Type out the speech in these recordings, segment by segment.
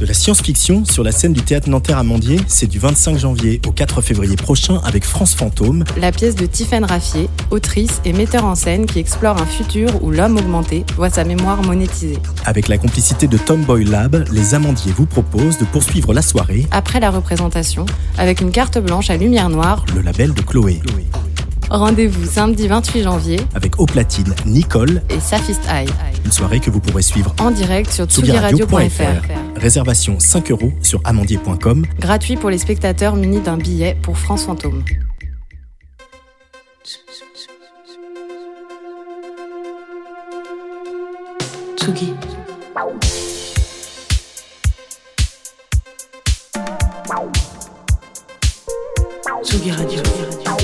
De la science-fiction sur la scène du théâtre Nanterre Amandier, c'est du 25 janvier au 4 février prochain avec France Fantôme. La pièce de Tiffaine Raffier, autrice et metteur en scène qui explore un futur où l'homme augmenté voit sa mémoire monétisée. Avec la complicité de Tomboy Lab, les Amandiers vous proposent de poursuivre la soirée Après la représentation, avec une carte blanche à lumière noire, le label de Chloé. Rendez-vous samedi 28 janvier Avec au platine Nicole, et Safist Eye, une soirée que vous pourrez suivre en direct sur tsugiradio.fr. tsugiradio.fr. Réservation 5 euros sur amandier.com. Gratuit pour les spectateurs munis d'un billet pour France Fantôme. Tsugi. Tsugi Radio.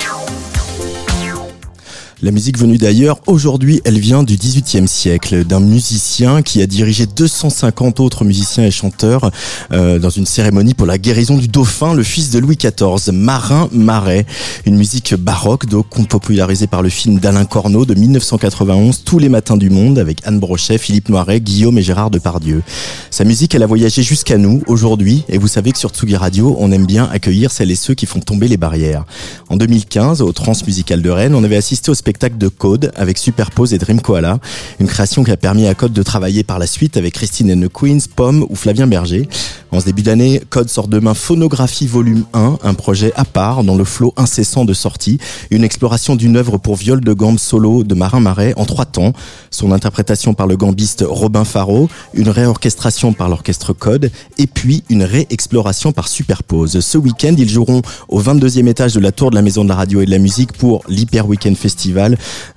La musique venue d'ailleurs, aujourd'hui, elle vient du XVIIIe siècle, d'un musicien qui a dirigé 250 autres musiciens et chanteurs euh, dans une cérémonie pour la guérison du dauphin, le fils de Louis XIV, Marin Marais. Une musique baroque, donc popularisée par le film d'Alain Corneau de 1991, Tous les matins du monde, avec Anne Brochet, Philippe Noiret, Guillaume et Gérard Depardieu. Sa musique, elle a voyagé jusqu'à nous, aujourd'hui, et vous savez que sur Tsugi Radio, on aime bien accueillir celles et ceux qui font tomber les barrières. En 2015, au Transmusical de Rennes, on avait assisté au spectacle de Code avec Superpose et Dream Koala, une création qui a permis à Code de travailler par la suite avec Christine and the Queens, Pomme ou Flavien Berger. En ce début d'année, Code sort demain Phonographie Volume 1, un projet à part dans le flot incessant de sorties, une exploration d'une œuvre pour viol de gambe solo de Marin Marais en trois temps, son interprétation par le gambiste Robin Faro, une réorchestration par l'orchestre Code et puis une réexploration par Superpose. Ce week-end, ils joueront au 22e étage de la tour de la Maison de la Radio et de la Musique pour l'Hyper Weekend Festival,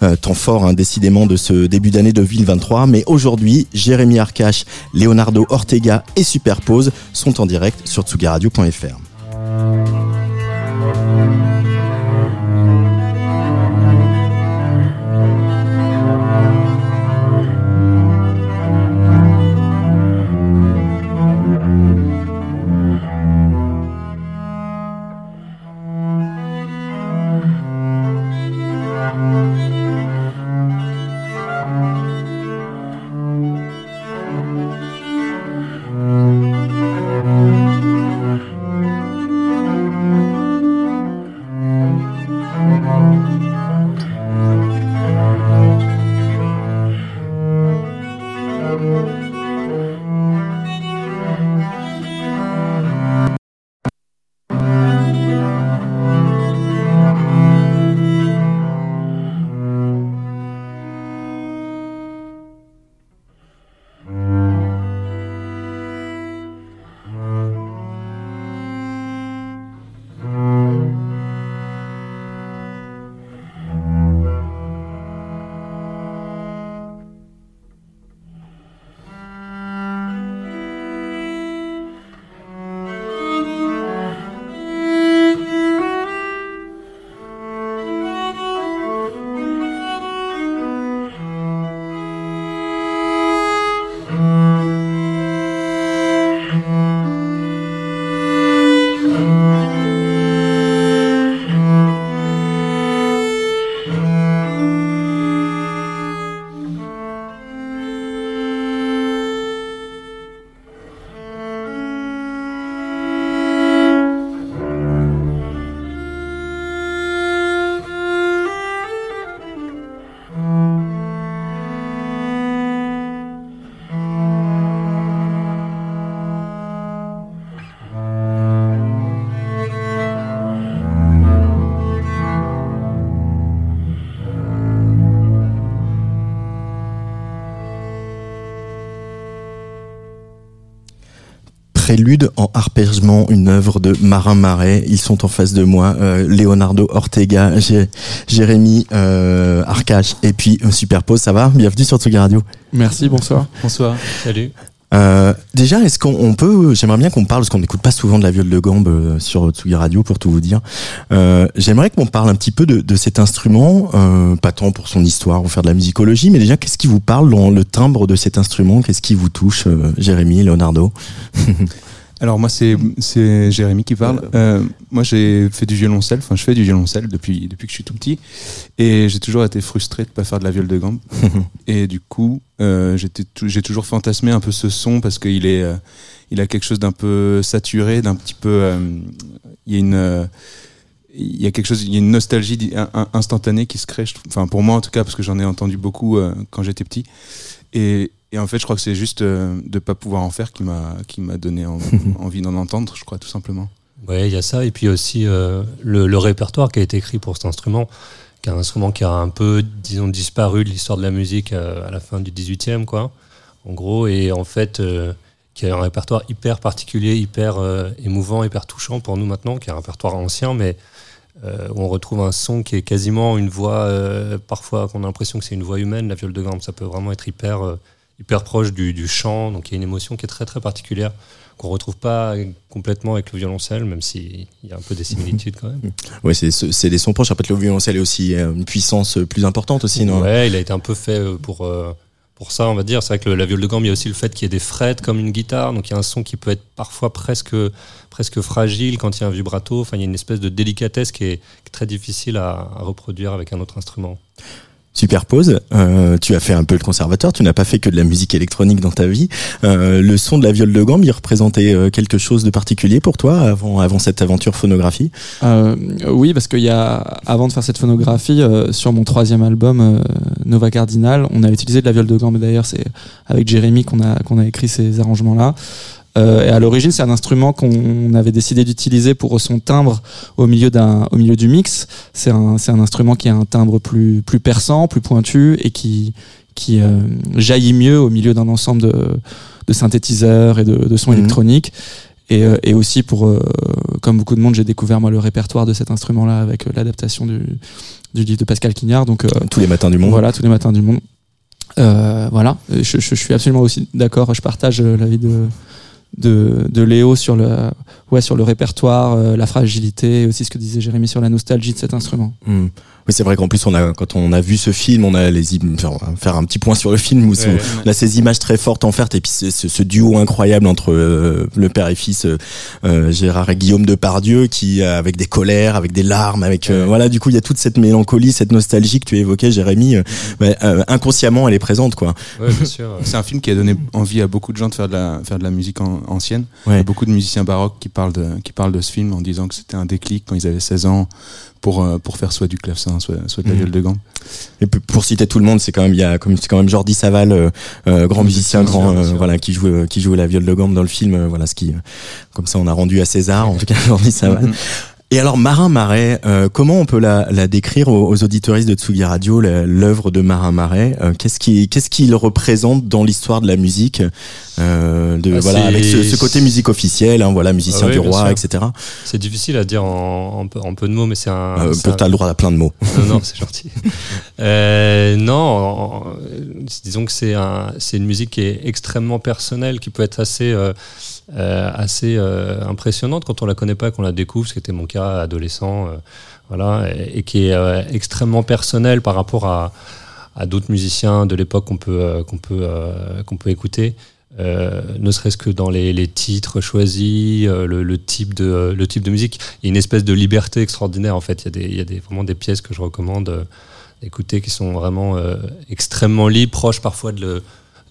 euh, temps fort hein, décidément de ce début d'année 2023. Mais aujourd'hui, Jérémy Arcache, Leonardo Ortega et Superpose sont en direct sur tsugaradio.fr. Prélude en arpègement, une œuvre de Marin Marais. Ils sont en face de moi, euh, Leonardo Ortega, Jérémy euh, Arcache et puis euh, Superpose. Ça va? Bienvenue sur Tsugi Radio. Merci, bonsoir. Bonsoir. Salut. Euh, déjà, est-ce qu'on peut, j'aimerais bien qu'on parle, parce qu'on n'écoute pas souvent de la viole de gambe euh, sur Tsugi Radio, pour tout vous dire. Euh, j'aimerais qu'on parle un petit peu de, cet instrument, euh, pas tant pour son histoire ou faire de la musicologie, mais déjà, qu'est-ce qui vous parle dans le timbre de cet instrument? Qu'est-ce qui vous touche, euh, Jérémy, Leonardo? Alors moi c'est c'est Jérémy qui parle. Euh, moi j'ai fait du violoncelle, enfin je fais du violoncelle depuis depuis que je suis tout petit et j'ai toujours été frustré de pas faire de la viole de gambe et du coup euh, j'étais j'ai toujours fantasmé un peu ce son parce qu'il est euh, il a quelque chose d'un peu saturé, d'un petit peu il y a une il y a quelque chose, il y a une nostalgie instantanée qui se crée. Enfin, pour moi en tout cas, parce que j'en ai entendu beaucoup quand j'étais petit. Et, et en fait, je crois que c'est juste euh, de pas pouvoir en faire qui m'a qui m'a donné en- envie d'en entendre, je crois tout simplement. Ouais, il y a ça. Et puis aussi euh, le, le répertoire qui a été écrit pour cet instrument, qui est un instrument qui a un peu, disons, disparu de l'histoire de la musique euh, à la fin du 18e, quoi. En gros, et en fait, euh, qui a un répertoire hyper particulier, hyper euh, émouvant, hyper touchant pour nous maintenant, qui est un répertoire ancien, mais où on retrouve un son qui est quasiment une voix, parfois qu'on a l'impression que c'est une voix humaine, la viole de gambe. Ça peut vraiment être hyper, hyper proche du, du chant, donc il y a une émotion qui est très très particulière qu'on retrouve pas complètement avec le violoncelle, même s'il y a un peu des similitudes quand même. Ouais, c'est des sons proches. Après, le violoncelle est aussi euh, une puissance plus importante aussi, non? Ouais, il a été un peu fait euh, pour euh, pour ça, on va dire. C'est vrai que le- la viole de gambe, il y a aussi le fait qu'il y ait des frettes comme une guitare, donc il y a un son qui peut être parfois presque presque fragile quand il y a un vibrato. Enfin, il y a une espèce de délicatesse qui est, qui est très difficile à, à reproduire avec un autre instrument. Superpose, euh, tu as fait un peu le conservateur, tu n'as pas fait que de la musique électronique dans ta vie. Euh, le son de la viole de gambe, il représentait euh, quelque chose de particulier pour toi avant, avant cette aventure phonographie? Euh, oui, parce qu'il y a, avant de faire cette phonographie, euh, sur mon troisième album, euh, Nova Cardinal, on a utilisé de la viole de gambe. D'ailleurs, c'est avec Jérémy qu'on a, qu'on a écrit ces arrangements-là. Euh, et à l'origine, c'est un instrument qu'on avait décidé d'utiliser pour son timbre au milieu d'un, au milieu du mix. C'est un, c'est un instrument qui a un timbre plus, plus perçant, plus pointu et qui, qui euh, jaillit mieux au milieu d'un ensemble de, de synthétiseurs et de, de sons Mhm. électroniques. Et, euh, et aussi pour, euh, comme beaucoup de monde, j'ai découvert moi le répertoire de cet instrument-là avec euh, l'adaptation du, du livre de Pascal Quignard. Donc euh, tous les matins du monde voilà, tous les matins du monde. Euh, voilà, je, je, je suis absolument aussi d'accord. Je partage l'avis de, de, de Léo sur le, ouais, sur le répertoire, euh, la fragilité, et aussi ce que disait Jérémy sur la nostalgie de cet instrument. Hmm. Oui, c'est vrai qu'en plus, on a, quand on a vu ce film, on a les, enfin, on va faire un petit point sur le film où Ouais. on a ces images très fortes en fait, et puis ce, ce- ce duo incroyable entre euh, le père et fils euh, euh, Gérard et Guillaume Depardieu, qui euh, avec des colères, avec des larmes, avec euh, Ouais. voilà, du coup, il y a toute cette mélancolie, cette nostalgie que tu évoquais, Jérémy. euh, ouais, euh, inconsciemment, elle est présente, quoi. Ouais, bien sûr. C'est un film qui a donné envie à beaucoup de gens de faire de la, faire de la musique en- ancienne. Il y a beaucoup de musiciens baroques qui parlent de, qui parlent de ce film en disant que c'était un déclic quand ils avaient 16 ans pour, euh, pour faire soit du clavecin, soit, soit de la Mhm. viole de gambe. Et pour citer tout le monde, c'est quand même il y a comme c'est quand même Jordi Saval, euh, euh, grand musicien, grand euh, voilà qui joue qui joue la viole de gambe dans le film. voilà ce qui comme ça on a rendu à César en tout cas Jordi Saval. Et alors Marin Marais, euh, comment on peut la, la décrire aux, aux auditeuristes de Tsugi Radio, l'œuvre de Marin Marais euh, Qu'est-ce qui qu'est-ce qu'il représente dans l'histoire de la musique euh, de Ah, voilà avec ce, ce côté musique officielle, hein, voilà musicien Ah oui, du roi, sûr. etc. C'est difficile à dire en, en peu, en peu de mots, mais c'est un. Euh, un- T'as le droit à plein de mots. Non, non, c'est gentil. Non, en- disons que c'est un, c'est une musique qui est extrêmement personnelle, qui peut être assez, euh, assez euh, impressionnante quand on la connaît pas, qu'on la découvre, ce qui était mon cas adolescent, euh, voilà, et, qui est euh, extrêmement personnelle par rapport à, d'autres musiciens de l'époque qu'on peut, qu'on peut, qu'on peut écouter. Ne serait-ce que dans les, titres choisis, le, type de, le type de musique, il y a une espèce de liberté extraordinaire en fait. Il y a, des, vraiment des pièces que je recommande d'écouter qui sont vraiment extrêmement libres, proches parfois de, le-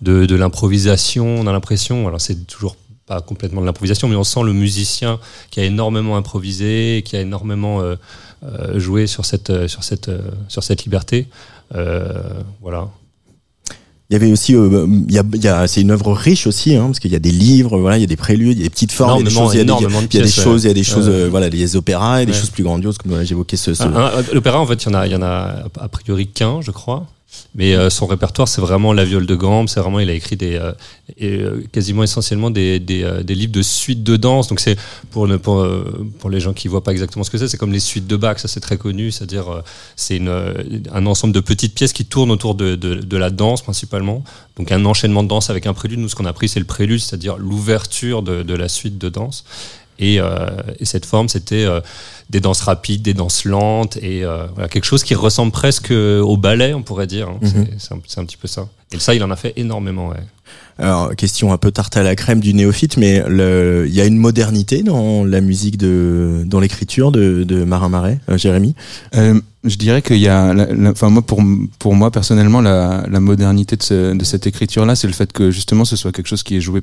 de, de l'improvisation. On a l'impression, alors c'est toujours pas complètement de l'improvisation, mais on sent le musicien qui a énormément improvisé, qui a énormément euh, euh, joué sur cette, euh, sur cette, euh, sur cette liberté. Euh, voilà. Il y avait aussi, euh, il y a, il y a, c'est une œuvre riche aussi, hein, parce qu'il y a des livres, voilà, il y a des préludes, il y a des petites formes, il y a des choses, il y a des, de il y a des pièces, ouais. choses, il y a des choses, Ouais. euh, voilà, des opéras et des choses plus grandioses, comme j'évoquais ce. ce- L'opéra, en fait, il y en a, il y en a a priori qu'un, je crois. Mais euh, son répertoire, c'est vraiment la viole de gambe. C'est vraiment, il a écrit des, euh, euh, quasiment essentiellement des, des, livres de suites de danse. Donc c'est pour, le- pour, pour les gens qui voient pas exactement ce que c'est, c'est comme les suites de Bach. Ça c'est très connu. C'est-à-dire c'est un ensemble de petites pièces qui tournent autour de, de, de la danse principalement. Donc un enchaînement de danse avec un prélude. Nous, ce qu'on a pris, c'est le prélude, c'est-à-dire l'ouverture de, de la suite de danse. Et, euh, et cette forme, c'était euh, des danses rapides, des danses lentes, et euh, voilà, quelque chose qui ressemble presque au ballet, on pourrait dire. hein. Mhm. C'est- C'est un, petit peu ça. Et ça, il en a fait énormément. Ouais. Alors, question un peu tarte à la crème du néophyte, mais il y a une modernité dans la musique de, dans l'écriture de, de Marin Marais, euh, Jérémy? Euh, je dirais qu'il y a, enfin moi pour pour moi personnellement la, la modernité de, ce- de cette écriture là, c'est le fait que justement ce soit quelque chose qui est joué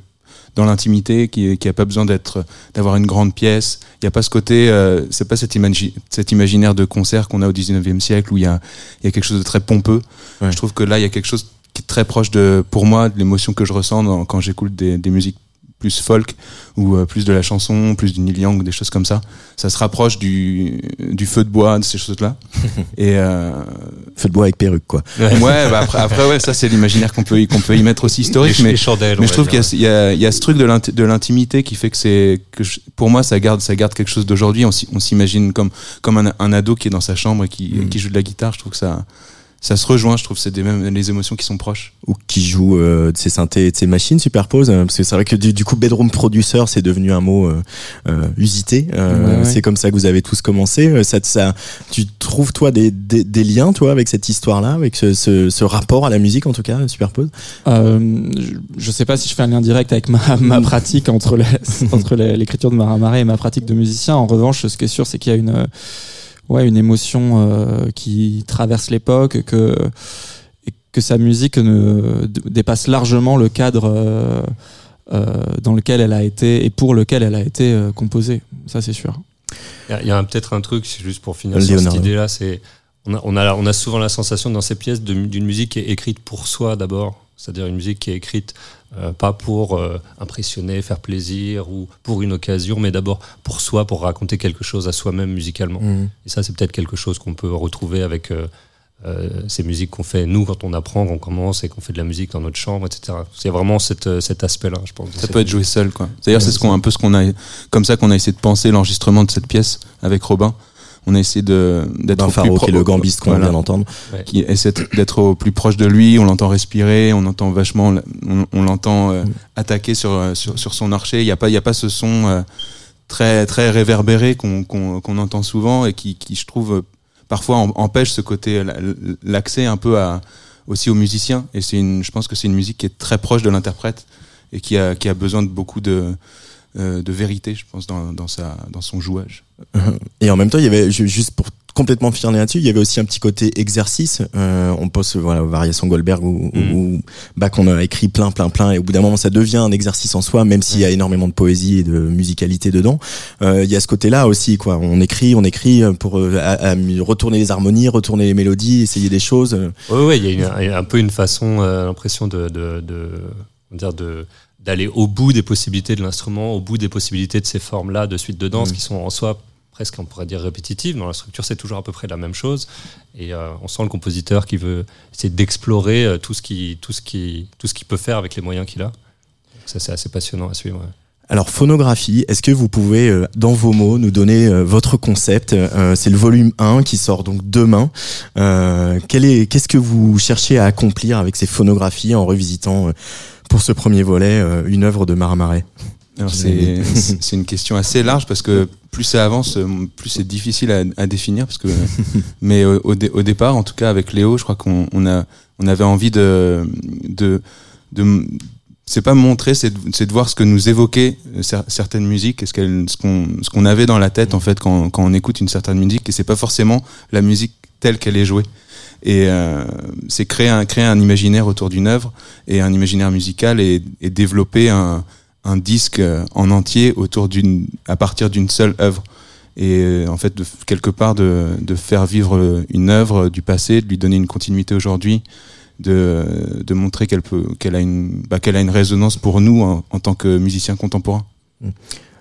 dans l'intimité, qui qui a pas besoin d'être d'avoir une grande pièce. Il y a pas ce côté, euh, c'est pas cet, imagi- cet imaginaire de concert qu'on a au 19e siècle où il y a il y a quelque chose de très pompeux. Ouais. Je trouve que là il y a quelque chose qui est très proche de pour moi de l'émotion que je ressens dans- quand j'écoute des, des musiques plus folk ou euh, plus de la chanson, plus du Neil Young, des choses comme ça. Ça se rapproche du, du feu de bois, de ces choses-là. Et euh, Feu de bois avec perruque, quoi. ouais, bah après, après ouais, ça c'est l'imaginaire qu'on peut y- qu'on peut y mettre aussi historique, les, mais chandelles. je trouve qu'il y, dire. a- il y y a ce truc de l'inti- de l'intimité qui fait que c'est que je- pour moi ça garde ça garde quelque chose d'aujourd'hui. On s'imagine comme comme un, un ado qui est dans sa chambre et qui, Mm. qui joue de la guitare. Je trouve que ça ça se rejoint. Je trouve c'est des mêmes les émotions qui sont proches. Ou qui joue euh, de ses synthés et de ses machines superpose euh, parce que c'est vrai que du, du coup bedroom producer c'est devenu un mot euh, euh, usité euh, Ouais, ouais. c'est comme ça que vous avez tous commencé Euh, ça, ça tu trouves toi des, des, des liens toi avec cette histoire là avec ce, ce, ce rapport à la musique en tout cas superpose? Euh, je, sais pas si je fais un lien direct avec ma, ma pratique entre les- entre l'écriture de Marin Marais et ma pratique de musicien. En revanche, ce qui est sûr, c'est qu'il y a une, euh, ouais, une émotion euh, qui traverse l'époque, que, et que sa musique ne dépasse largement le cadre euh, euh, dans lequel elle a été et pour lequel elle a été euh, composée. Ça, c'est sûr. Il y a- peut-être un truc, c'est juste pour finir Léonard, sur cette idée-là, c'est on a, on, a, on a souvent la sensation dans ces pièces d'une musique qui est écrite pour soi d'abord, c'est-à-dire une musique qui est écrite euh, pas pour euh, impressionner, faire plaisir ou pour une occasion, mais d'abord pour soi, pour raconter quelque chose à soi-même musicalement. Et ça, c'est peut-être quelque chose qu'on peut retrouver avec euh, euh, ces musiques qu'on fait nous quand on apprend, qu'on commence et qu'on fait de la musique dans notre chambre, etc. C'est vraiment cette, cet aspect-là, je pense. Ça peut être joué seul, quoi. D'ailleurs, c'est ce qu'on un peu ce qu'on a, comme ça qu'on a essayé de penser l'enregistrement de cette pièce avec Robin. On a essayé de d'être au plus Faro pro- qui est le gambiste qu'on voilà. vient d'entendre qui essaie d'être au plus proche de lui. On l'entend respirer, on entend vachement, on, on l'entend euh, attaquer sur, euh, sur sur son archer. Il y a pas il y a pas ce son euh, très très réverbéré qu'on entend souvent et qui qui je trouve parfois em- empêche ce côté la- l'accès un peu à aussi aux musiciens. Et c'est une, je pense que c'est une musique qui est très proche de l'interprète et qui a qui a besoin de beaucoup de de vérité, je pense, dans, dans sa dans son jouage. Et en même temps, il y avait ju- juste pour complètement finir là-dessus, il y avait aussi un petit côté exercice. Euh, on pense voilà aux variations Goldberg où, Mm. où Bach on a écrit plein, plein, plein, et au bout d'un moment, ça devient un exercice en soi, même s'il y a énormément de poésie et de musicalité dedans. Euh, il y a ce côté-là aussi, quoi. On écrit, on écrit pour euh, à- à retourner les harmonies, retourner les mélodies, essayer des choses. Oui, ouais, il y a une- un peu une façon, euh, l'impression de, de, de, dire de d'aller au bout des possibilités de l'instrument, au bout des possibilités de ces formes-là de suite de danse Mhm. qui sont en soi presque, on pourrait dire, répétitives. Dans la structure, c'est toujours à peu près la même chose. Et euh, on sent le compositeur qui veut essayer d'explorer tout ce qui, tout ce qui, tout ce qu'il peut faire avec les moyens qu'il a. Donc ça, c'est assez passionnant à suivre. ouais. Alors phonographie, est-ce que vous pouvez euh, dans vos mots nous donner euh, votre concept? Euh, C'est le volume 1 qui sort donc demain. Qu'est-ce que vous cherchez à accomplir avec ces phonographies en revisitant pour ce premier volet euh, une œuvre de Alors c'est une question assez large parce que plus ça avance, euh, plus c'est difficile à, à définir parce que mais au, au, dé- au départ, en tout cas avec Léo, je crois qu'on on a on avait envie de de de c'est pas montrer, c'est de, de voir ce que nous évoquaient euh, cer- certaines musiques, et ce qu'on ce qu'on avait dans la tête en fait quand quand on écoute une certaine musique et c'est pas forcément la musique telle qu'elle est jouée. Et euh, c'est créer un imaginaire autour d'une œuvre et un imaginaire musical et, développer un disque euh, en entier autour d'une à partir d'une seule œuvre. Et euh, en fait quelque part de, faire vivre une œuvre du passé de lui donner une continuité aujourd'hui de, montrer qu'elle peut qu'elle a une bah, qu'elle a une résonance pour nous en, tant que musicien contemporain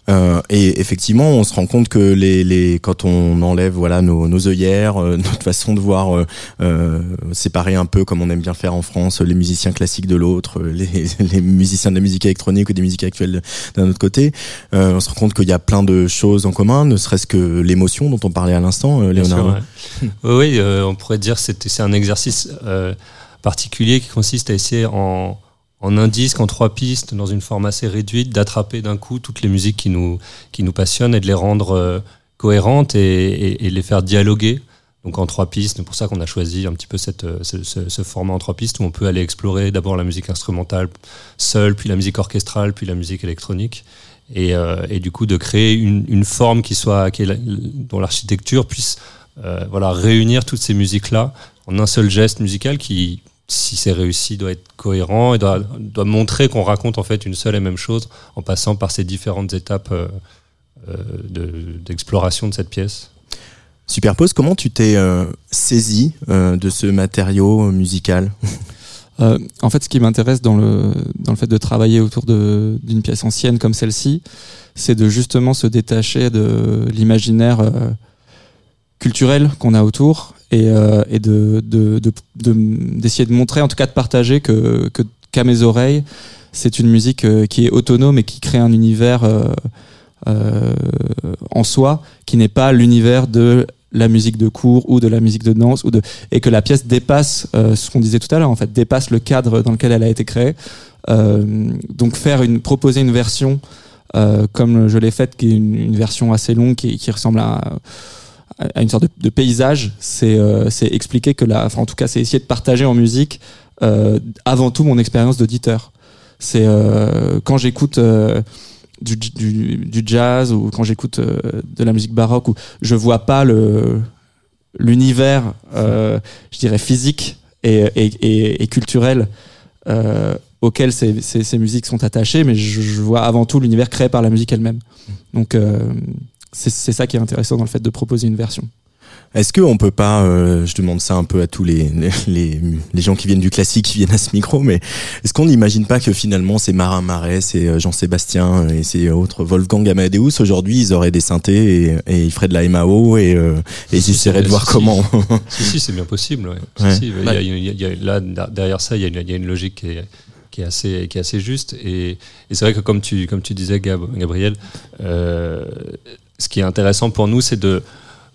Euh, et effectivement, on se rend compte que les, les quand on enlève voilà nos, nos œillères, euh, notre façon de voir euh, euh, séparer un peu comme on aime bien faire en France, les musiciens classiques de l'autre, euh, les, les musiciens de la musique électronique ou des musiques actuelles d'un autre côté, euh, on se rend compte qu'il y a plein de choses en commun, ne serait-ce que l'émotion dont on parlait à l'instant, Bien sûr, Léonard. ouais. oui, euh, on pourrait dire que c'est c'est un exercice euh, particulier qui consiste à essayer en, en un disque, en trois pistes, dans une forme assez réduite, d'attraper d'un coup toutes les musiques qui nous, qui nous passionnent et de les rendre euh, cohérentes et, et- et les faire dialoguer. Donc en trois pistes, c'est pour ça qu'on a choisi un petit peu cette, euh, ce, ce- ce format en trois pistes où on peut aller explorer d'abord la musique instrumentale seule, puis la musique orchestrale, puis la musique électronique. Et, euh, et du coup de créer une, une forme qui soit, qui la- dont l'architecture puisse euh, voilà, réunir toutes ces musiques-là en un seul geste musical qui, si c'est réussi, doit être cohérent et doit, doit montrer qu'on raconte en fait une seule et même chose en passant par ces différentes étapes euh, euh, de- d'exploration de, cette pièce. Superpose, comment tu t'es euh, saisi euh, de ce matériau musical? Euh, en fait, ce qui m'intéresse dans le, dans le fait de travailler autour de- d'une pièce ancienne comme celle-ci, c'est de justement se détacher de l'imaginaire euh, culturel qu'on a autour et, euh, et de, de, de, de- d'essayer de montrer, en tout cas de partager que, que qu'à mes oreilles, c'est une musique euh, qui est autonome et qui crée un univers euh, euh, en soi qui n'est pas l'univers de la musique de cours ou de la musique de danse ou de et que la pièce dépasse euh, ce qu'on disait tout à l'heure en fait dépasse le cadre dans lequel elle a été créée. Euh, donc faire une proposer une version euh, comme je l'ai faite qui est une, une version assez longue qui, qui ressemble à à une sorte de, paysage c'est euh, expliquer que la enfin en tout cas c'est essayer de partager en musique euh, avant tout mon expérience d'auditeur. C'est euh, quand j'écoute euh, du, du, jazz ou quand j'écoute de la musique baroque où je vois pas le l'univers je dirais physique et, et, et, culturel auquel ces, ces, musiques sont attachées mais je, vois avant tout l'univers créé par la musique elle-même. Donc c'est c'est ça qui est intéressant dans le fait de proposer une version Est-ce qu'on peut pas, euh, je demande ça un peu à tous les, les, les, gens qui viennent du classique, qui viennent à ce micro, mais est-ce qu'on n'imagine pas que finalement ces Marin Marais, ces euh, Jean-Sébastien et ces autres Wolfgang Amadeus, aujourd'hui ils auraient des synthés et, et ils feraient de la MAO et, euh, et ils Si, essaieraient de si, voir si. comment. Si, si, c'est bien possible. là, derrière ça, il y a une, il y a une logique qui est, qui est assez, qui est assez juste. Et, et c'est vrai que comme tu, comme tu disais, Gab- Gabriel, euh, ce qui est intéressant pour nous, c'est de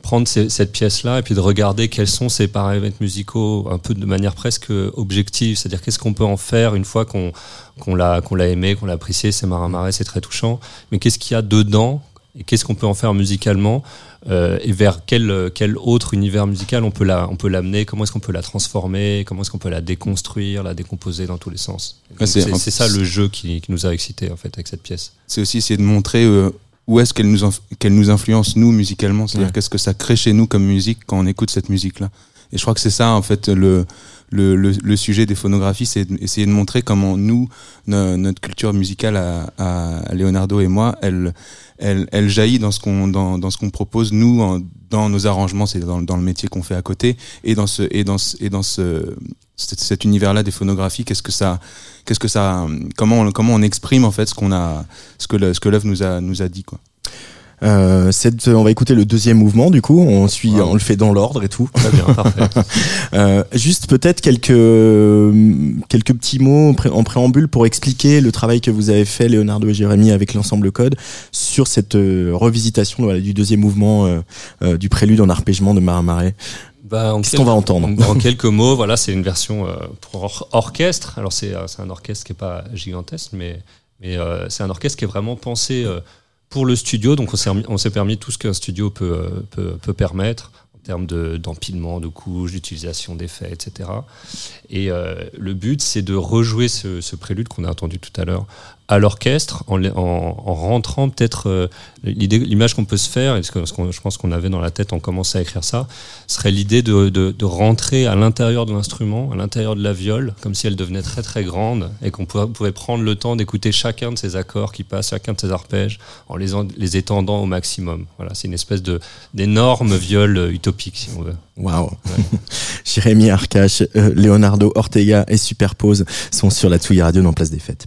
prendre ces- cette pièce-là et puis de regarder quels sont ces paramètres musicaux un peu de manière presque objective, c'est-à-dire qu'est-ce qu'on peut en faire une fois qu'on qu'on l'a qu'on l'a aimé, qu'on l'a apprécié, c'est marin marais, c'est très touchant, mais qu'est-ce qu'il y a dedans et qu'est-ce qu'on peut en faire musicalement euh, et vers quel quel autre univers musical on peut la on peut l'amener, comment est-ce qu'on peut la transformer, comment est-ce qu'on peut la déconstruire, la décomposer dans tous les sens. Ouais, c'est- ça le jeu qui, qui nous a excité en fait avec cette pièce. c'est aussi essayer de montrer euh, où est-ce qu'elle nous, qu'elle nous influence nous musicalement, c'est-à-dire Ouais. qu'est-ce que ça crée chez nous comme musique quand on écoute cette musique-là? Et je crois que c'est ça en fait le, le, le, le sujet des phonographies, c'est essayer de montrer comment nous, no- notre culture musicale à, à Leonardo et moi, elle, elle, elle jaillit dans ce qu'on dans, dans ce qu'on propose nous en- dans nos arrangements, c'est dans, dans le métier qu'on fait à côté et dans ce et dans ce, et dans ce cet, cet univers-là des phonographies, qu'est-ce que ça qu'est-ce que ça comment on, comment on exprime en fait ce qu'on a ce que le- ce que l'œuvre nous a nous a dit quoi. Euh, cette, on va écouter le deuxième mouvement du coup, on suit, on le fait dans l'ordre et tout. Très bien, parfait. Euh, juste peut-être quelques quelques petits mots en pré- en préambule pour expliquer le travail que vous avez fait Leonardo et Jérémy avec l'ensemble Code sur cette euh, revisitation voilà, du deuxième mouvement euh, du prélude en arpègement de Marin Marais. Bah, Qu'est-ce qu'on va entendre En, quelques mots, voilà, c'est une version euh, pour or- orchestre. Alors c'est euh, c'est un orchestre qui est pas gigantesque, mais mais euh, c'est un orchestre qui est vraiment pensé euh, pour le studio. Donc on s'est permis tout ce qu'un studio peut, peut peut permettre en termes de d'empilement de couches, d'utilisation d'effets, etc. Et le but, c'est de rejouer ce, ce prélude qu'on a entendu tout à l'heure à l'orchestre en, en, en rentrant peut-être euh, l'idée l'image qu'on peut se faire et ce que ce qu'on- je pense qu'on avait dans la tête en commençant à écrire ça serait l'idée de, de, de rentrer à l'intérieur de l'instrument à l'intérieur de la viole comme si elle devenait très très grande et qu'on pouvait, pouvait prendre le temps d'écouter chacun de ces accords qui passent chacun de ces arpèges en les, en- les étendant au maximum. Voilà c'est une espèce de d'énorme viole utopique si on veut. Waouh. Jérémy Arcache, euh, Leonardo Ortega et Superpose sont sur la Tsugi Radio dans Place des Fêtes.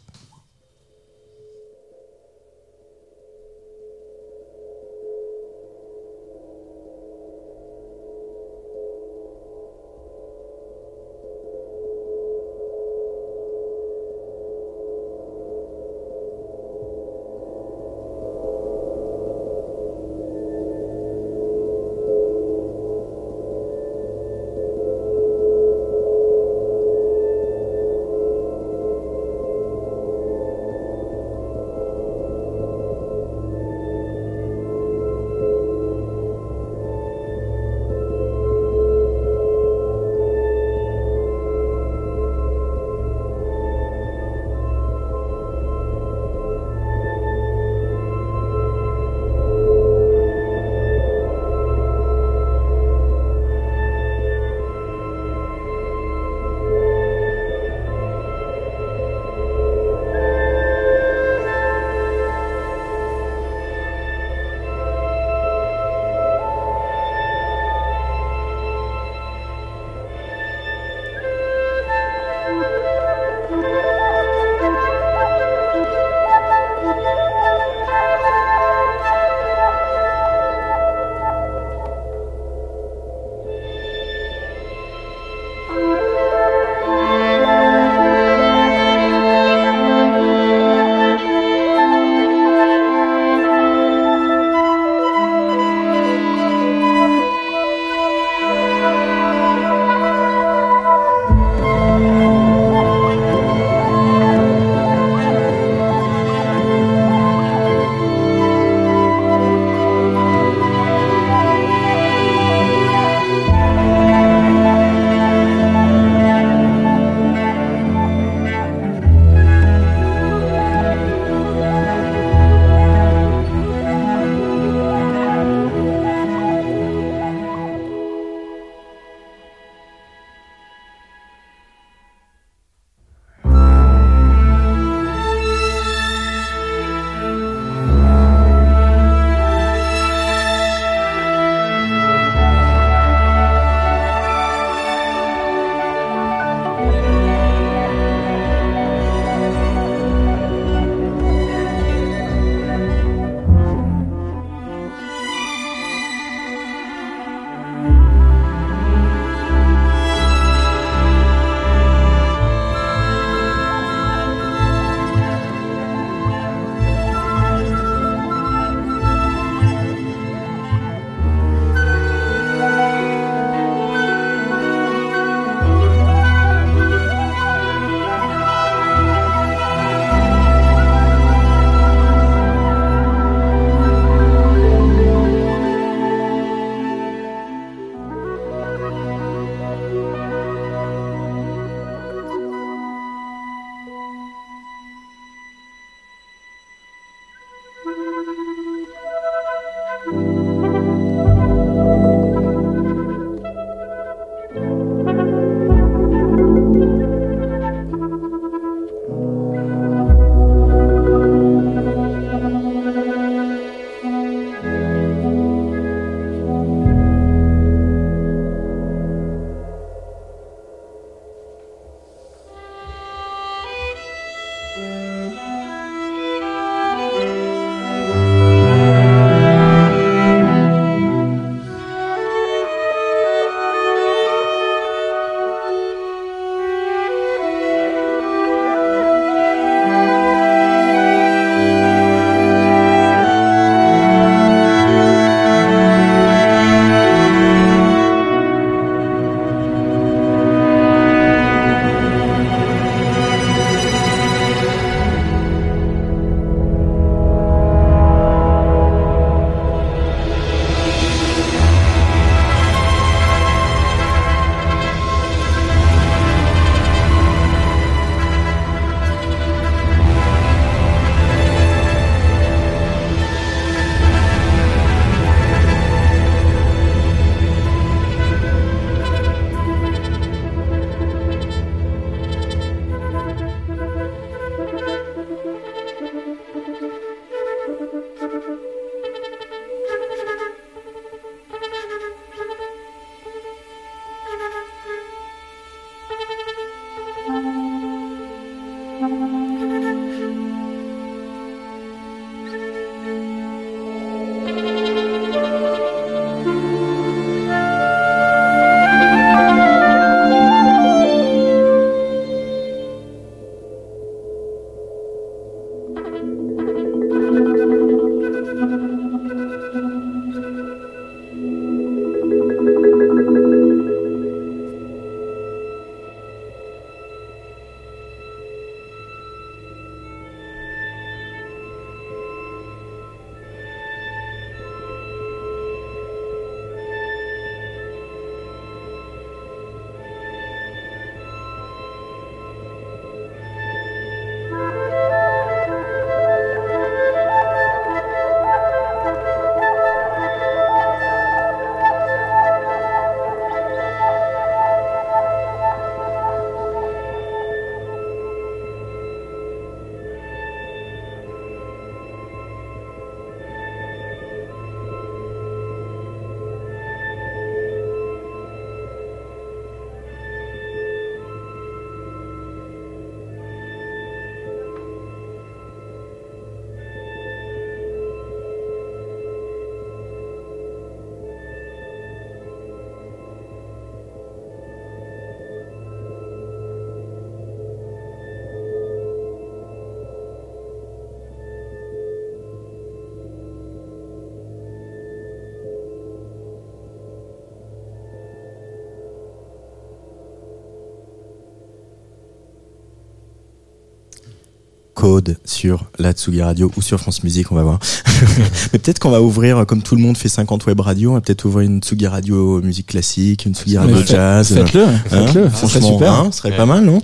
Code sur la Tsugi Radio ou sur France Musique, on va voir. Mais peut-être qu'on va ouvrir, comme tout le monde fait 50 web radio, on va peut-être ouvrir une Tsugi Radio musique classique, une Tsugi Radio jazz. Faites-le, Hein faites-le, ça serait Franchement, super. hein, ce serait pas mal, non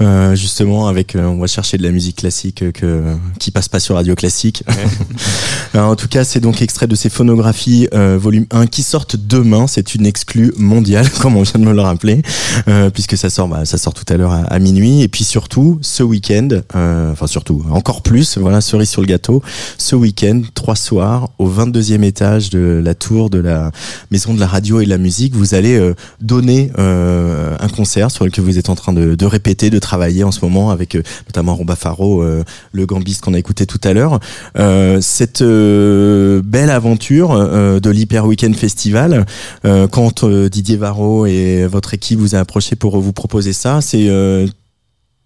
Euh, Justement, avec, euh, on va chercher de la musique classique euh, que qui passe pas sur radio classique. Alors, en tout cas, c'est donc extrait de ces phonographies euh, volume 1 qui sortent demain. C'est une exclue mondiale, comme on vient de me le rappeler, euh, puisque ça sort, bah, ça sort tout à l'heure à, minuit. Et puis surtout, ce week-end, euh, enfin surtout, encore plus, voilà, cerise sur le gâteau, ce week-end, trois soirs, au 22e étage de la tour de la maison de la radio et de la musique, vous allez euh, donner euh, un concert sur lequel vous êtes en train de, de répéter, de travailler en ce moment avec euh, notamment Roba Faro, euh, le gambiste qu'on a écouté tout à l'heure. Euh, cette euh, belle aventure euh, de l'Hyper Weekend Festival, euh, quand Didier Varro et votre équipe vous a approché pour vous proposer ça, c'est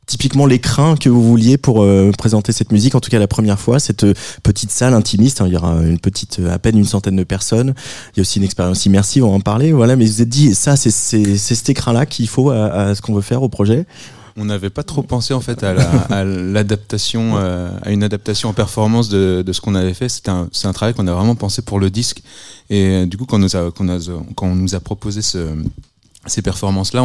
typiquement l'écran que vous vouliez pour présenter cette musique, en tout cas la première fois, cette petite salle intimiste, hein, il y aura une petite, à peine une centaine de personnes, il y a aussi une expérience immersive, on va en parler, voilà, mais vous vous êtes dit, ça c'est cet écran-là qu'il faut à ce qu'on veut faire au projet On n'avait pas trop pensé en fait à la- à l'adaptation, euh, à une adaptation en performance de, ce qu'on avait fait. Un, c'est un travail qu'on a vraiment pensé pour le disque. Et euh, du coup, quand nous a, on nous a proposé ce, ces performances-là,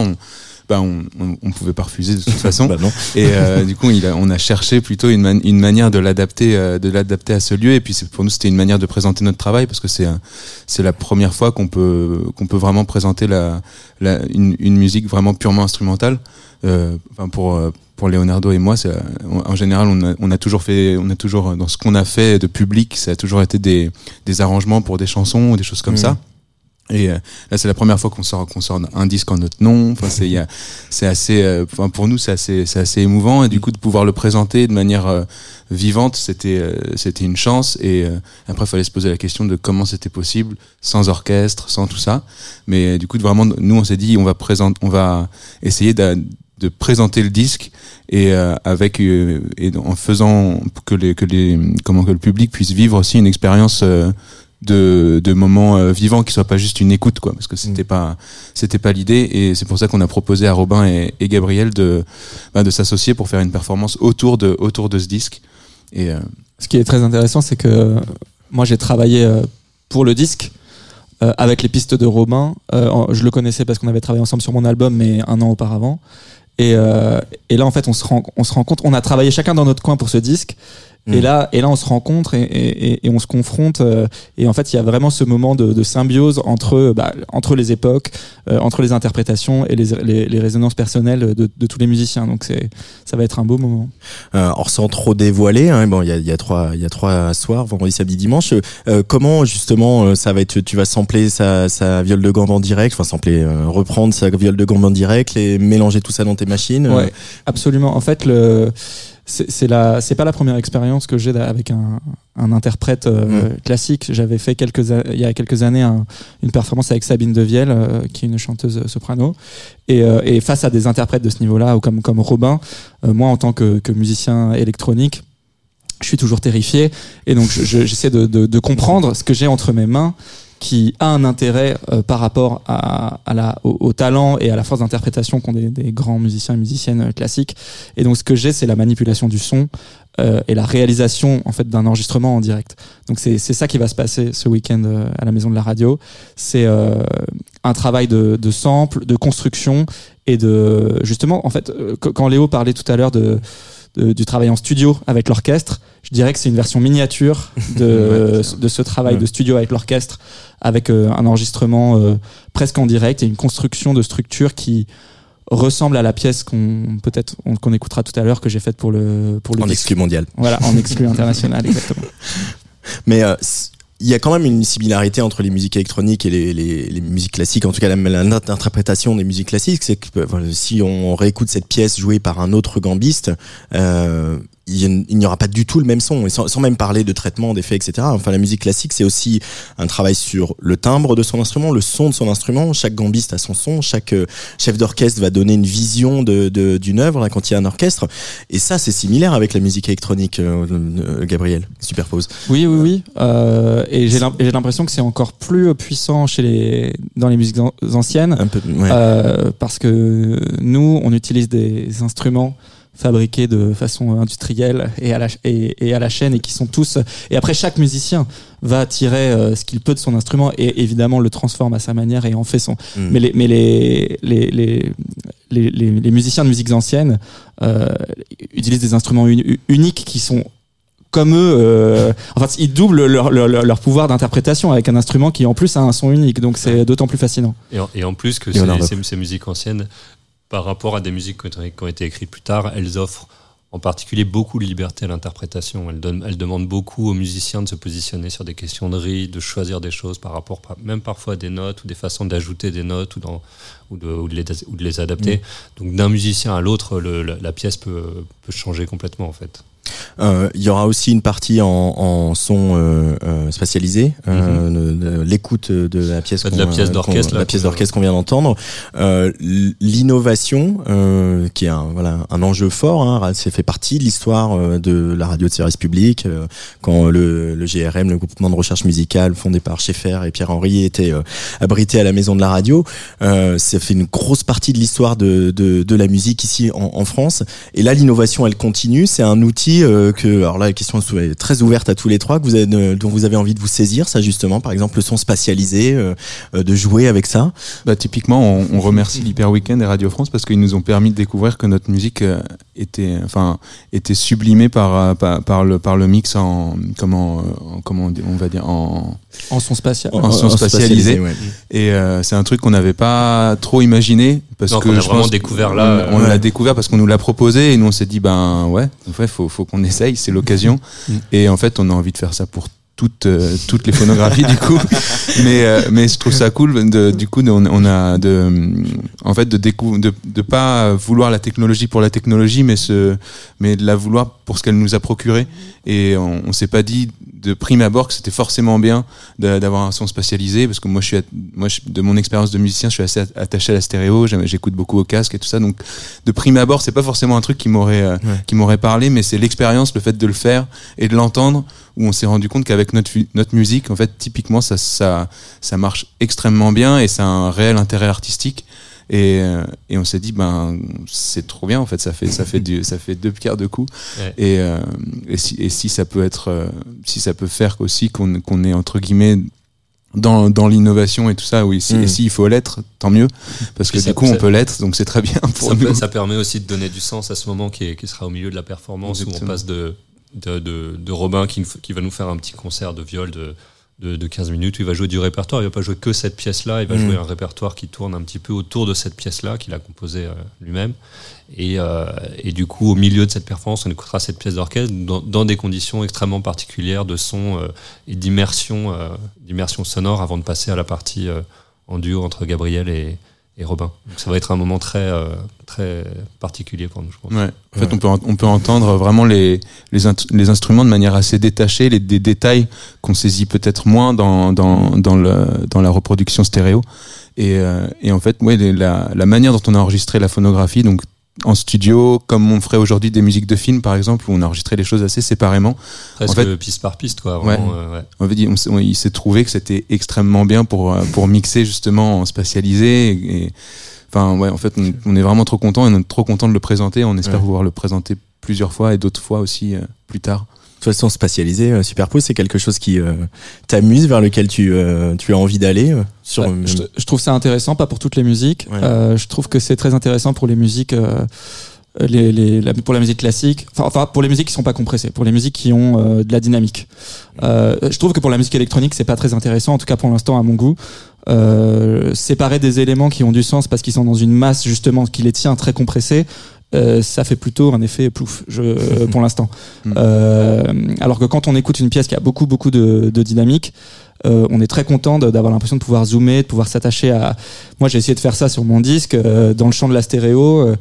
bah, on, on, on pouvait pas refuser de toute façon. Bah non. Et euh, du coup, il a- on a cherché plutôt une, man- une manière de l'adapter, euh, de l'adapter à ce lieu. Et puis, c'est- pour nous, c'était une manière de présenter notre travail parce que c'est, c'est la première fois qu'on peut, qu'on peut vraiment présenter la, la, une, une musique vraiment purement instrumentale. Euh, enfin, pour euh, pour Leonardo et moi, en général, on a, on a toujours fait, on a toujours dans ce qu'on a fait de public, ça a toujours été des, des arrangements pour des chansons ou des choses comme Mhm. ça. Et euh, là, c'est la première fois qu'on sort, qu'on sort un disque en notre nom. Enfin, c'est, c'est assez, euh, pour nous, c'est assez, c'est assez émouvant. Et du coup, de pouvoir le présenter de manière euh, vivante, c'était, euh, c'était une chance. Et euh, après, il fallait se poser la question de comment c'était possible, sans orchestre, sans tout ça. Mais du coup, de vraiment, nous, on s'est dit, on va présenter, on va essayer d'a- de présenter le disque et avec et en faisant que les que les comment que le public puisse vivre aussi une expérience de, de moments euh, vivants qui soit pas juste une écoute quoi parce que c'était pas c'était pas l'idée et c'est pour ça qu'on a proposé à Robin et, et Gabriel de bah, de s'associer pour faire une performance autour de autour de ce disque et euh, Ce qui est très intéressant, c'est que euh, moi j'ai travaillé euh, pour le disque avec les pistes de Robin. Je le connaissais parce qu'on avait travaillé ensemble sur mon album, mais un an auparavant. Et, et là, en fait, on se, rend, on se rencontre. On a travaillé chacun dans notre coin pour ce disque. Et Mm. là, et là, on se rencontre et, et, et- et on se confronte. euh, et en fait, il y a vraiment ce moment de, de symbiose entre, bah, entre les époques, euh, entre les interprétations et les, les, les résonances personnelles de, de tous les musiciens. Donc, c'est, ça va être un beau moment. Euh, alors sans trop dévoiler, hein, bon, il y a, y a trois, il y a trois soirs, vendredi, samedi, dimanche. Euh, comment justement euh, ça va être Tu vas sampler sa, sa viole de gambe en direct, enfin sampler, euh, reprendre sa viole de gambe en direct, et mélanger tout ça dans tes machines. euh, Ouais, absolument. En fait, le c'est la c'est pas la première expérience que j'ai avec un, un interprète euh, classique. J'avais fait quelques il y a quelques années un- une performance avec Sabine Devielle, euh, qui est une chanteuse soprano, et, euh, et face à des interprètes de ce niveau-là, ou comme comme Robin, euh, moi en tant que, que musicien électronique. Je suis toujours terrifié et donc je- je- j'essaie de, de, de comprendre ce que j'ai entre mes mains qui a un intérêt euh, par rapport à, à la, au, talent et à la force d'interprétation qu'ont des, des grands musiciens et musiciennes euh, classiques. Et donc ce que j'ai, c'est la manipulation du son euh, et la réalisation en fait d'un enregistrement en direct. Donc c'est ça qui va se passer ce week-end euh, à la Maison de la Radio. C'est euh, un travail de, de sample, de construction et de justement en fait euh, qu- quand Léo parlait tout à l'heure de de- du travail en studio avec l'orchestre. Je dirais que c'est une version miniature de, de ce travail de studio avec l'orchestre, avec euh, un enregistrement euh, presque en direct et une construction de structure qui ressemble à la pièce qu'on peut-être on- qu'on écoutera tout à l'heure que j'ai faite pour le pour le En exclu mondial. Voilà, en exclu international, exactement. Mais euh, il y a quand même une similarité entre les musiques électroniques et les, musiques classiques, en tout cas l'interprétation des musiques classiques, c'est que euh, si on réécoute cette pièce jouée par un autre gambiste, euh, il n'y aura pas du tout le même son, et sans, sans même parler de traitement, d'effets, etc. Enfin, la musique classique, c'est aussi un travail sur le timbre de son instrument, le son de son instrument. Chaque gambiste a son son, chaque euh, chef d'orchestre va donner une vision de, de- d'une œuvre là, quand il y a un orchestre. Et ça, c'est similaire avec la musique électronique, euh, euh, Gabriel. Superpose. Oui, oui, oui. Euh, et j'ai l'impression que c'est encore plus puissant chez les dans les musiques an- anciennes. Un peu, ouais. Euh, parce que nous, on utilise des instruments fabriqués de façon industrielle et à la, et, et à la chaîne et qui sont tous. Et après, chaque musicien va tirer euh, ce qu'il peut de son instrument et évidemment le transforme à sa manière et en fait son. Mm. Mais les, mais les, les, les, les, les, les musiciens de musiques anciennes euh, utilisent des instruments uni- uniques qui sont comme eux, euh, en fait, ils doublent leur, leur, leur, pouvoir d'interprétation avec un instrument qui en plus a un son unique, donc c'est d'autant plus fascinant. Et en, et en plus que ces musiques anciennes, par rapport à des musiques qui ont, été- écrites plus tard, elles offrent en particulier beaucoup de liberté à l'interprétation. Elles, donnent- elles demandent beaucoup aux musiciens de se positionner sur des questions de rythme, de choisir des choses par rapport, même parfois à des notes ou des façons d'ajouter des notes ou, dans, ou, de, ou, de les, ou de les adapter. Donc d'un musicien à l'autre, le- la, la pièce peut, peut changer complètement en fait. Euh, Il y aura aussi une partie en, en son euh, euh, spatialisé, euh, de l'écoute de la pièce. De la pièce qu'on- d'orchestre, la pièce d'orchestre qu'on vient d'entendre. Euh, L'innovation, euh, qui est un, voilà un enjeu fort, hein, c'est fait partie de l'histoire euh, de la radio de service public. euh, quand le, le GRM, le groupement de recherche musicale fondé par Schaeffer et Pierre Henry, était euh, abrité à la maison de la radio, euh, ça fait une grosse partie de l'histoire de, de, de la musique ici en, en France. Et là, l'innovation, elle continue. C'est un outil euh, que, alors là, la question est très ouverte à tous les trois, que vous avez, euh, dont vous avez envie de vous saisir, ça justement, par exemple, le son spatialisé, euh, euh, de jouer avec ça. Bah, typiquement, on, on remercie l'Hyper Weekend et Radio France parce qu'ils nous ont permis de découvrir que notre musique euh, était, enfin, était sublimée par, par, par le, par le mix en, comment, en- comment on va dire, en, En son spatial. En son spatialisé. ouais. et euh, c'est un truc qu'on n'avait pas trop imaginé parce Non, que qu'on a je vraiment pense- découvert là, on, on euh, l'a découvert parce qu'on nous l'a proposé et nous on s'est dit ben ouais, en fait, faut, faut qu'on essaye, c'est l'occasion. Mm. Et en fait, on a envie de faire ça pour toutes, euh, toutes les phonographies du coup. Mais, euh, mais je trouve ça cool. De, du coup, on, on a de, en fait, de décou- de, de pas vouloir la technologie pour la technologie, mais se, mais de la vouloir pour ce qu'elle nous a procuré. Et on, on s'est pas dit de prime abord que c'était forcément bien d'avoir un son spatialisé parce que moi je suis moi je- de mon expérience de musicien je suis assez at- attaché à la stéréo j'écoute beaucoup au casque et tout ça donc de prime abord c'est pas forcément un truc qui m'aurait euh, Ouais. qui m'aurait parlé mais c'est l'expérience le fait de le faire et de l'entendre où on s'est rendu compte qu'avec notre notre musique en fait typiquement ça ça ça marche extrêmement bien et ça a un réel intérêt artistique et, euh, et on s'est dit ben c'est trop bien en fait ça fait ça fait du ça fait deux coups Ouais. et, euh, et si et si ça peut être euh, si ça peut faire aussi qu'on qu'on est entre guillemets dans, dans l'innovation et tout ça oui si, Mm. et s'il faut l'être tant mieux parce que du coup on peut l'être donc c'est très bien pour Ça, nous peut- ça permet aussi de donner du sens à ce moment qui, est- qui sera au milieu de la performance où on passe de, de, de, de Robin qui, qui va nous faire un petit concert de viol de, de, de 15 minutes où il va jouer du répertoire. Il va pas jouer que cette pièce-là, il va Mm. jouer un répertoire qui tourne un petit peu autour de cette pièce-là qu'il a composée euh, lui-même. Et, euh, et du coup, au milieu de cette performance, on écoutera cette pièce d'orchestre dans, dans des conditions extrêmement particulières de son euh, et d'immersion, euh, d'immersion sonore avant de passer à la partie euh, en duo entre Gabriel et, et Robin. Donc ça va être un moment très, euh, très particulier pour nous, je pense. Ouais. En fait, Ouais. on peut, on peut entendre vraiment les, les, int- les instruments de manière assez détachée, les, des détails qu'on saisit peut-être moins dans, dans, dans, le, dans la reproduction stéréo. Et, euh, et en fait, ouais, les- la, la manière dont on a enregistré la phonographie, donc en studio, comme on ferait aujourd'hui des musiques de films, par exemple, où on a enregistré les choses assez séparément. Presque En fait- piste par piste, quoi. Vraiment, euh, ouais. On s'est- on- il s'est trouvé que c'était extrêmement bien pour, euh, pour mixer justement en spatialisé. Et, et- enfin, ouais, en fait, on, on est vraiment trop content et on est trop content de le présenter. On espère Ouais. pouvoir le présenter plusieurs fois et d'autres fois aussi euh, plus tard. De toute façon, spatialisé, euh, Superpose, c'est quelque chose qui euh, t'amuse, vers lequel tu, euh, tu as envie d'aller. euh, sur, Ouais, je, je trouve ça intéressant, pas pour toutes les musiques. Ouais. Euh, je trouve que c'est très intéressant pour les musiques, euh, les, les- la- pour la musique classique. Enfin, enfin, pour les musiques qui sont pas compressées, pour les musiques qui ont euh, de la dynamique. Euh, je trouve que pour la musique électronique, c'est pas très intéressant, en tout cas pour l'instant à mon goût. Euh, séparer des éléments qui ont du sens parce qu'ils sont dans une masse justement qui les tient très compressés. Euh, ça fait plutôt un effet plouf je, pour l'instant. Mm. Euh, alors que quand on écoute une pièce qui a beaucoup beaucoup de, de dynamique, euh, on est très content d'avoir l'impression de pouvoir zoomer, de pouvoir s'attacher à. Moi, j'ai essayé de faire ça sur mon disque, euh, dans le champ de la stéréo. euh,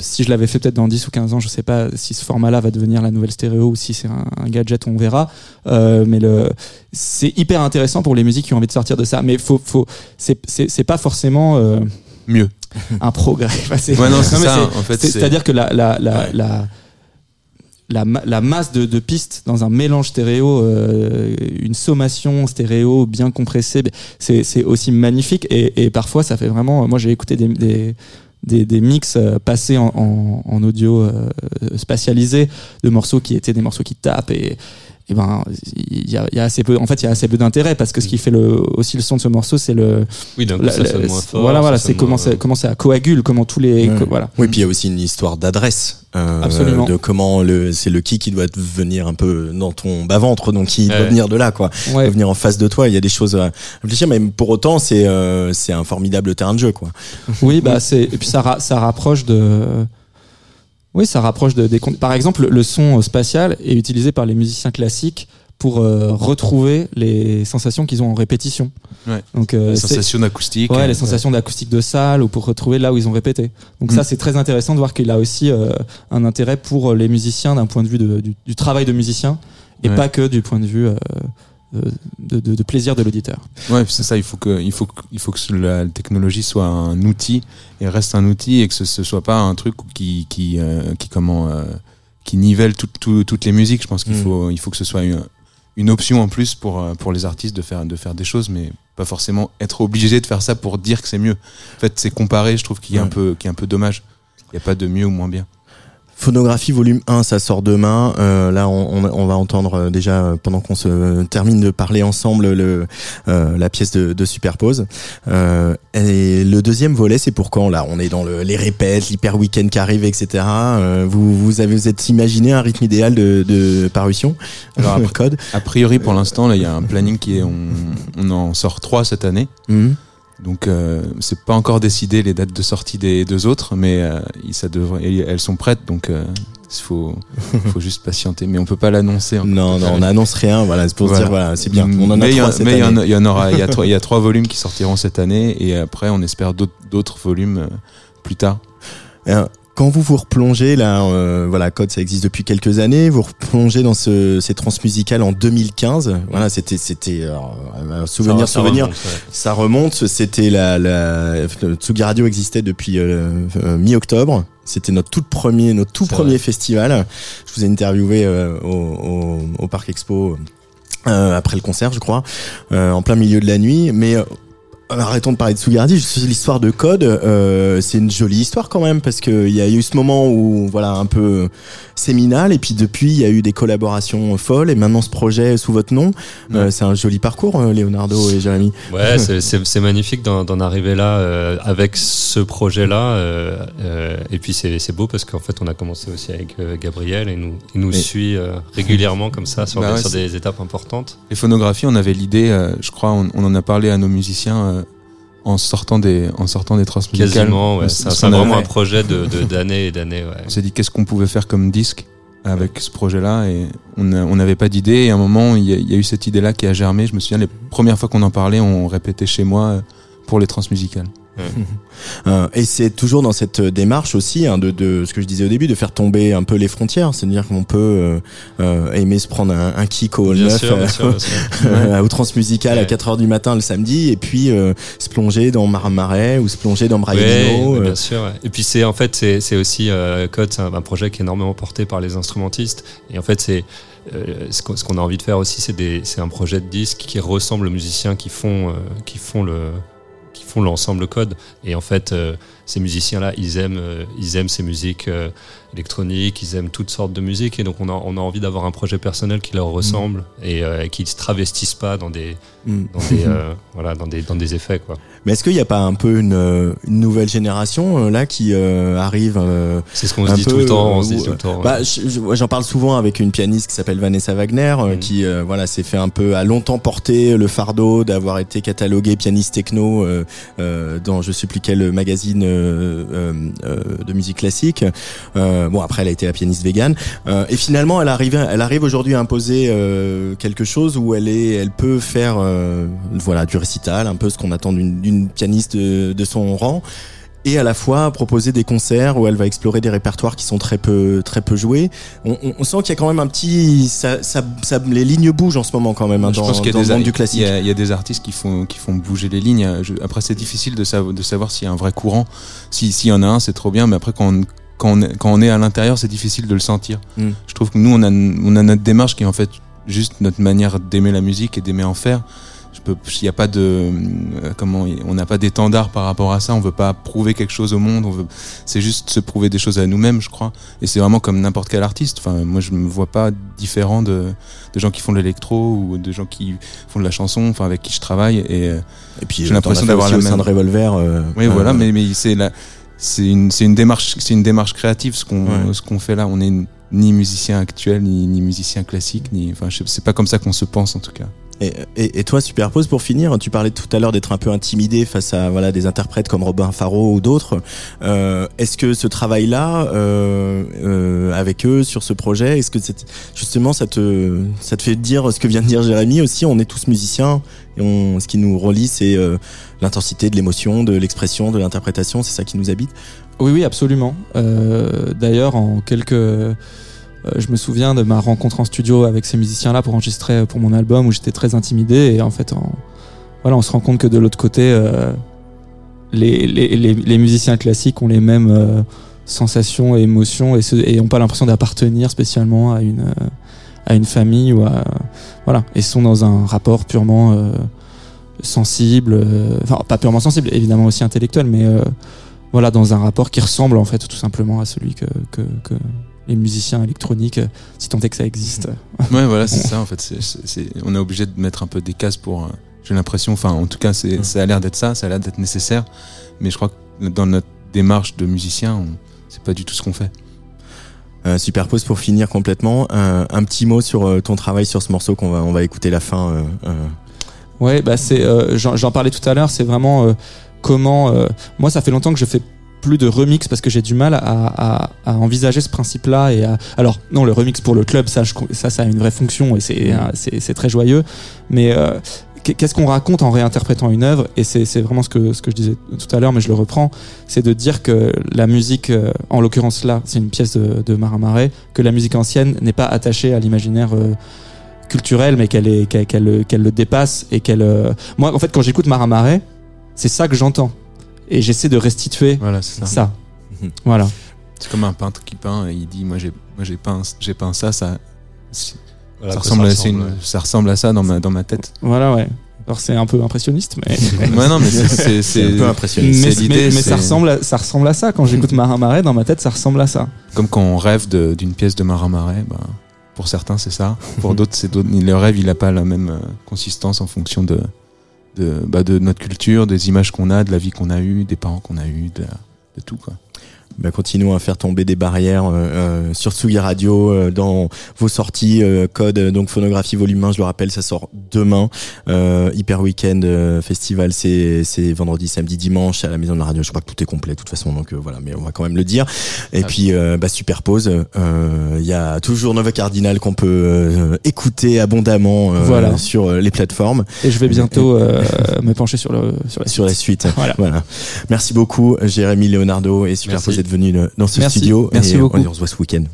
si je l'avais fait peut-être dans 10 ou 15 ans, je sais pas si ce format-là va devenir la nouvelle stéréo ou si c'est un, un gadget, on verra. Euh, mais le, c'est hyper intéressant pour les musiques qui ont envie de sortir de ça. Mais faut, faut, c'est, c'est, c'est pas forcément euh, Mieux. un progrès. C'est- Ouais, non, c'est mais ça. En fait, c'est- c'est- C'est-à-dire que la, la, la, Ouais. la, la, ma- la masse de, de pistes dans un mélange stéréo, euh, une sommation stéréo bien compressée, c'est c'est aussi magnifique. Et, et parfois, ça fait vraiment. Moi, j'ai écouté des, des, des, des mix euh, passés en, en, en audio euh, spatialisé de morceaux qui étaient des morceaux qui tapent et et ben il y a, il y a assez peu en fait il y a assez peu d'intérêt parce que ce qui fait le aussi le son de ce morceau c'est le Oui, coup, la- ça la- moins fort. voilà voilà c'est comment moins- ça comment ça coagule comment tous les Ouais. co- voilà Oui, puis il y a aussi une histoire d'adresse. euh, Absolument. De comment le, c'est le qui qui doit venir un peu dans ton bas-ventre, donc il doit Ouais. venir de là, quoi. Il ouais doit venir en face de toi. Il y a des choses à réfléchir, mais pour autant, c'est, euh, c'est un formidable terrain de jeu, quoi. Oui, bah c'est et puis ça ra- ça rapproche de oui, ça rapproche de des par exemple le son spatial est utilisé par les musiciens classiques pour euh, retrouver les sensations qu'ils ont en répétition. Ouais. Donc euh, Les sensations d'acoustique. Ouais, euh, les sensations d'acoustique de salle ou pour retrouver là où ils ont répété. Donc Mm. ça, c'est très intéressant de voir qu'il a aussi euh, un intérêt pour les musiciens d'un point de vue de- du, du travail de musicien et Ouais. pas que du point de vue de, de- de plaisir de l'auditeur. Ouais, c'est ça. Il faut que, il faut, que- il faut que la technologie soit un outil et reste un outil et que ce, ce soit pas un truc qui, qui, euh, qui comment, euh, qui nivelle tout- tout- toutes les musiques. Je pense qu'il Mm. faut, il faut que ce soit une, une option en plus pour, euh, pour les artistes de faire, de faire des choses, mais pas forcément être obligé de faire ça pour dire que c'est mieux. En fait, c'est comparé. Je trouve qu'il est un Ouais. peu, qui est un peu dommage. Il n'y a pas de mieux ou moins bien. Phonographie volume 1, ça sort demain. Euh, là, on, on- on va entendre euh, déjà, euh, pendant qu'on se termine de parler ensemble, le, euh, la pièce de, de Superpose. Euh, et le deuxième volet, c'est pour quand Là, on est dans le, les répètes, l'hyper week-end qui arrive, etc. Euh, vous, vous avez vous êtes imaginé un rythme idéal de, de parution? Alors, après- code A priori, pour l'instant, là, il y a un planning qui est, on, on en sort trois cette année. Mhm. Donc euh, c'est pas encore décidé les dates de sortie des deux autres, mais euh, ça devrait, elles sont prêtes, donc euh, il faut, faut juste patienter. Mais on peut pas l'annoncer. Non, non, on n'annonce rien. Voilà, c'est pour Voilà. dire, voilà, c'est bien. On en a mais il y, en- y aura, il y a trois, il y a trois volumes qui sortiront cette année, et après on espère d'autres d'autres volumes euh, plus tard. Quand vous vous replongez là, euh, voilà, Code, ça existe depuis quelques années. Vous replongez dans ce, ces transmusicales en 2015. Voilà, c'était, c'était euh, souvenir, Ça- ça souvenir. remonte, ouais. Ça remonte. C'était la, la Tsugi Radio existait depuis euh, euh, mi-octobre. C'était notre tout premier, notre tout premier vrai. festival. Je vous ai interviewé euh, au, au, au Parc Expo. euh, après le concert, je crois, euh, en plein milieu de la nuit. Mais euh, arrêtons de parler de Sugardi. Juste l'histoire de Code, euh, c'est une jolie histoire quand même parce qu'il y a eu ce moment où voilà un peu séminal et puis depuis il y a eu des collaborations folles et maintenant ce projet sous votre nom. Euh, c'est un joli parcours, euh, Leonardo et Jérémy. Ouais, c'est- c'est c'est magnifique d'en d'en arriver là euh, avec ce projet-là. euh, euh, et puis c'est c'est beau parce qu'en fait, on a commencé aussi avec euh, Gabriel et nous, il nous suit euh, régulièrement comme ça sur, Bah des, ouais, sur c'est- des étapes importantes. Les phonographies, on avait l'idée, euh, je crois, on, on en a parlé à nos musiciens euh, en sortant des, en sortant des transmusicales. Quasiment, ouais. C'est avait- vraiment un projet de d'années et d'années. Ouais. On s'est dit qu'est-ce qu'on pouvait faire comme disque avec ce projet-là? Et on n'avait pas d'idée et à un moment il y, a, il y a eu cette idée-là qui a germé. Je me souviens les premières fois qu'on en parlait, on répétait chez moi euh, pour les transmusicales. Euh, et c'est toujours dans cette démarche aussi hein, de, de ce que je disais au début, de faire tomber un peu les frontières. C'est-à-dire qu'on peut euh, euh, aimer se prendre un, un kick au Bien 9 sûr, bien euh, sûr, bien sûr. euh, au transmusical à Ouais. 4 heures du matin le samedi et puis euh, se plonger dans Marmarais ou se plonger dans Ouais, mais euh, bien sûr. ouais. Et puis c'est en fait c'est c'est aussi euh, Code, c'est un, un projet qui est énormément porté par les instrumentistes. Et en fait c'est euh, ce qu'on a envie de faire aussi, c'est des c'est un projet de disque qui ressemble aux musiciens qui font euh, qui font le font l'ensemble Code. Et en fait euh, ces musiciens là, ils aiment euh, ils aiment ces musiques électroniques, ils aiment toutes sortes de musiques. Et donc on a on a envie d'avoir un projet personnel qui leur ressemble et euh, qui se travestissent pas dans des mm. dans des euh, voilà dans des dans des effets quoi. Mais est-ce qu'il n'y a pas un peu une, une nouvelle génération euh, là qui euh, arrive C'est ce qu'on se dit peu, tout le temps. On se dit tout le temps. Bah, je- je- j'en parle souvent avec une pianiste qui s'appelle Vanessa Wagner, Mm. qui voilà s'est fait un peu a longtemps porter le fardeau d'avoir été cataloguée pianiste techno dans je sais plus quel magazine de musique classique. Euh, bon après elle a été la pianiste vegan Euh, et finalement elle arrive elle arrive aujourd'hui à imposer euh, quelque chose où elle est elle peut faire euh, voilà du récital un peu ce qu'on attend d'une pianiste de, de son rang et à la fois proposer des concerts où elle va explorer des répertoires qui sont très peu très peu joués. On, on- on sent qu'il y a quand même un petit ça, ça, ça- les lignes bougent en ce moment quand même hein, dans, dans le monde il du y classique. a, il y a des artistes qui font qui font bouger les lignes. Je- après c'est difficile de savoir de savoir s'il y a un vrai courant. Si s'il y en a un, c'est trop bien, mais après quand quand on est, quand on est à l'intérieur, c'est difficile de le sentir. Mm. Je trouve que nous on a on a notre démarche qui est en fait juste notre manière d'aimer la musique et d'aimer en faire. je peux, il y a pas de, euh, comment, on n'a pas d'étendard par rapport à ça. On veut pas prouver quelque chose au monde. On veut, c'est juste se prouver des choses à nous-mêmes, je crois. Et c'est vraiment comme n'importe quel artiste. Enfin, moi, je me vois pas différent de, de gens qui font de l'électro ou de gens qui font de la chanson, enfin avec qui je travaille. Et, euh, Et puis J'ai l'impression d'avoir la au sein même- de Revolver. euh, oui, euh, voilà. Mais, mais c'est la, c'est une, c'est une démarche, c'est une démarche créative ce qu'on, Ouais. ce qu'on fait là. On est ni musicien actuel, ni, ni musicien classique, ni, enfin, je- c'est pas comme ça qu'on se pense en tout cas. Et, et, et toi, Superpose, pour finir, tu parlais tout à l'heure d'être un peu intimidé face à voilà des interprètes comme Robin Faro ou d'autres. Euh, est-ce que ce travail-là, euh, euh, avec eux sur ce projet, est-ce que c'est- justement ça te ça te fait dire ce que vient de dire Jérémy aussi? On est tous musiciens et on, ce qui nous relie, c'est l'intensité de l'émotion, de l'expression, de l'interprétation. C'est ça qui nous habite. Oui, oui, absolument. Euh, D'ailleurs, en quelques. Euh, je me souviens de ma rencontre en studio avec ces musiciens-là pour enregistrer pour mon album où j'étais très intimidé et en fait, voilà, on se rend compte que de l'autre côté, euh, les, musiciens classiques ont les mêmes euh, sensations et émotions et, se- et ont pas l'impression d'appartenir spécialement à une euh, à une famille ou à voilà et sont dans un rapport purement euh, sensible, euh, enfin pas purement sensible, évidemment aussi intellectuel, mais euh, voilà, dans un rapport qui ressemble en fait tout simplement à celui que les musiciens électroniques, euh, si tant est que ça existe. Ouais, voilà, c'est ça en fait. On est obligé de mettre un peu des cases pour. euh, j'ai l'impression, enfin, en tout cas, c'est, ça a l'air d'être ça, ça a l'air d'être nécessaire. Mais je crois que dans notre démarche de musicien, on- c'est pas du tout ce qu'on fait. Euh, Superpose pour finir complètement. Un, un petit mot sur euh, ton travail sur ce morceau qu'on va on va écouter la fin. euh, euh, Ouais, bah c'est, euh, j'en, j'en parlais tout à l'heure, c'est vraiment euh, comment. euh, moi, ça fait longtemps que je fais plus de remix parce que j'ai du mal à, à, à envisager ce principe-là et à... alors non le remix pour le club ça je- ça ça a une vraie fonction et c'est c'est très joyeux. Mais euh, qu'est- qu'est-ce qu'on raconte en réinterprétant une œuvre? Et c'est, vraiment ce que ce que je disais tout à l'heure mais je le reprends. C'est de dire que la musique euh, en l'occurrence là c'est une pièce de, de Marin Marais que la musique ancienne n'est pas attachée à l'imaginaire euh, culturel mais qu'elle est le dépasse et qu'elle euh, moi en fait quand j'écoute Marin Marais c'est ça que j'entends et j'essaie de restituer Voilà, ça. ça. Voilà. C'est comme un peintre qui peint et il dit Moi, j'ai, moi, j'ai peint, j'ai peint ça, ça. Voilà ça, ressemble à, c'est ressemble, une- ouais. ça ressemble à ça dans ma, dans ma tête. Voilà, ouais. Alors c'est un peu impressionniste, mais. ouais, non, mais c'est, c'est, C'est un peu impressionnant. mais, c'est l'idée, mais- mais c'est- ça, ressemble à, ça ressemble à ça. Quand j'écoute Marin Marais, dans ma tête, ça ressemble à ça. comme quand on rêve de- d'une pièce de Marin Marais, bah, pour certains c'est ça, pour d'autres c'est d'autres. Le rêve il n'a pas la même euh, consistance en fonction de, de, bah, de notre culture, des images qu'on a, de la vie qu'on a eue, des parents qu'on a eus, de, de tout quoi. Bah, continuons à faire tomber des barrières euh, euh, sur Tsugi Radio euh, dans vos sorties euh, code euh, donc phonographie volume 1 je le rappelle ça sort demain euh, hyper weekend euh, festival c'est c'est vendredi samedi dimanche à la maison de la radio je crois que tout est complet de toute façon donc euh, voilà mais on va quand même le dire et puis euh, bah, superpose il y a toujours Nova Cardinal qu'on peut euh, écouter abondamment euh, Voilà. sur les plateformes Et je vais bientôt euh, me pencher sur, le, sur la sur la suite. Voilà. Voilà. Merci beaucoup, Jérémy Leonardo et Superpose Merci. D'être venu euh, dans ce Merci. studio. Merci et beaucoup. On, on se voit ce week-end.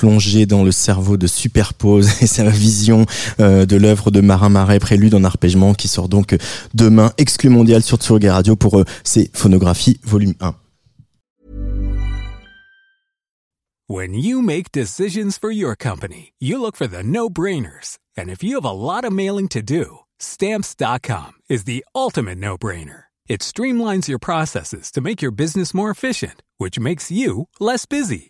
Plonger dans le cerveau de Superpose et sa vision euh, de l'œuvre de Marin Marais, prélude en arpègement, qui sort donc demain, exclu mondial sur Tsurugi Radio pour euh, ses phonographies volume 1. When you make decisions for your company, you look for the no-brainers. And if you have a lot of mailing to do, stamps.com is the ultimate no-brainer. It streamlines your processes to make your business more efficient, which makes you less busy.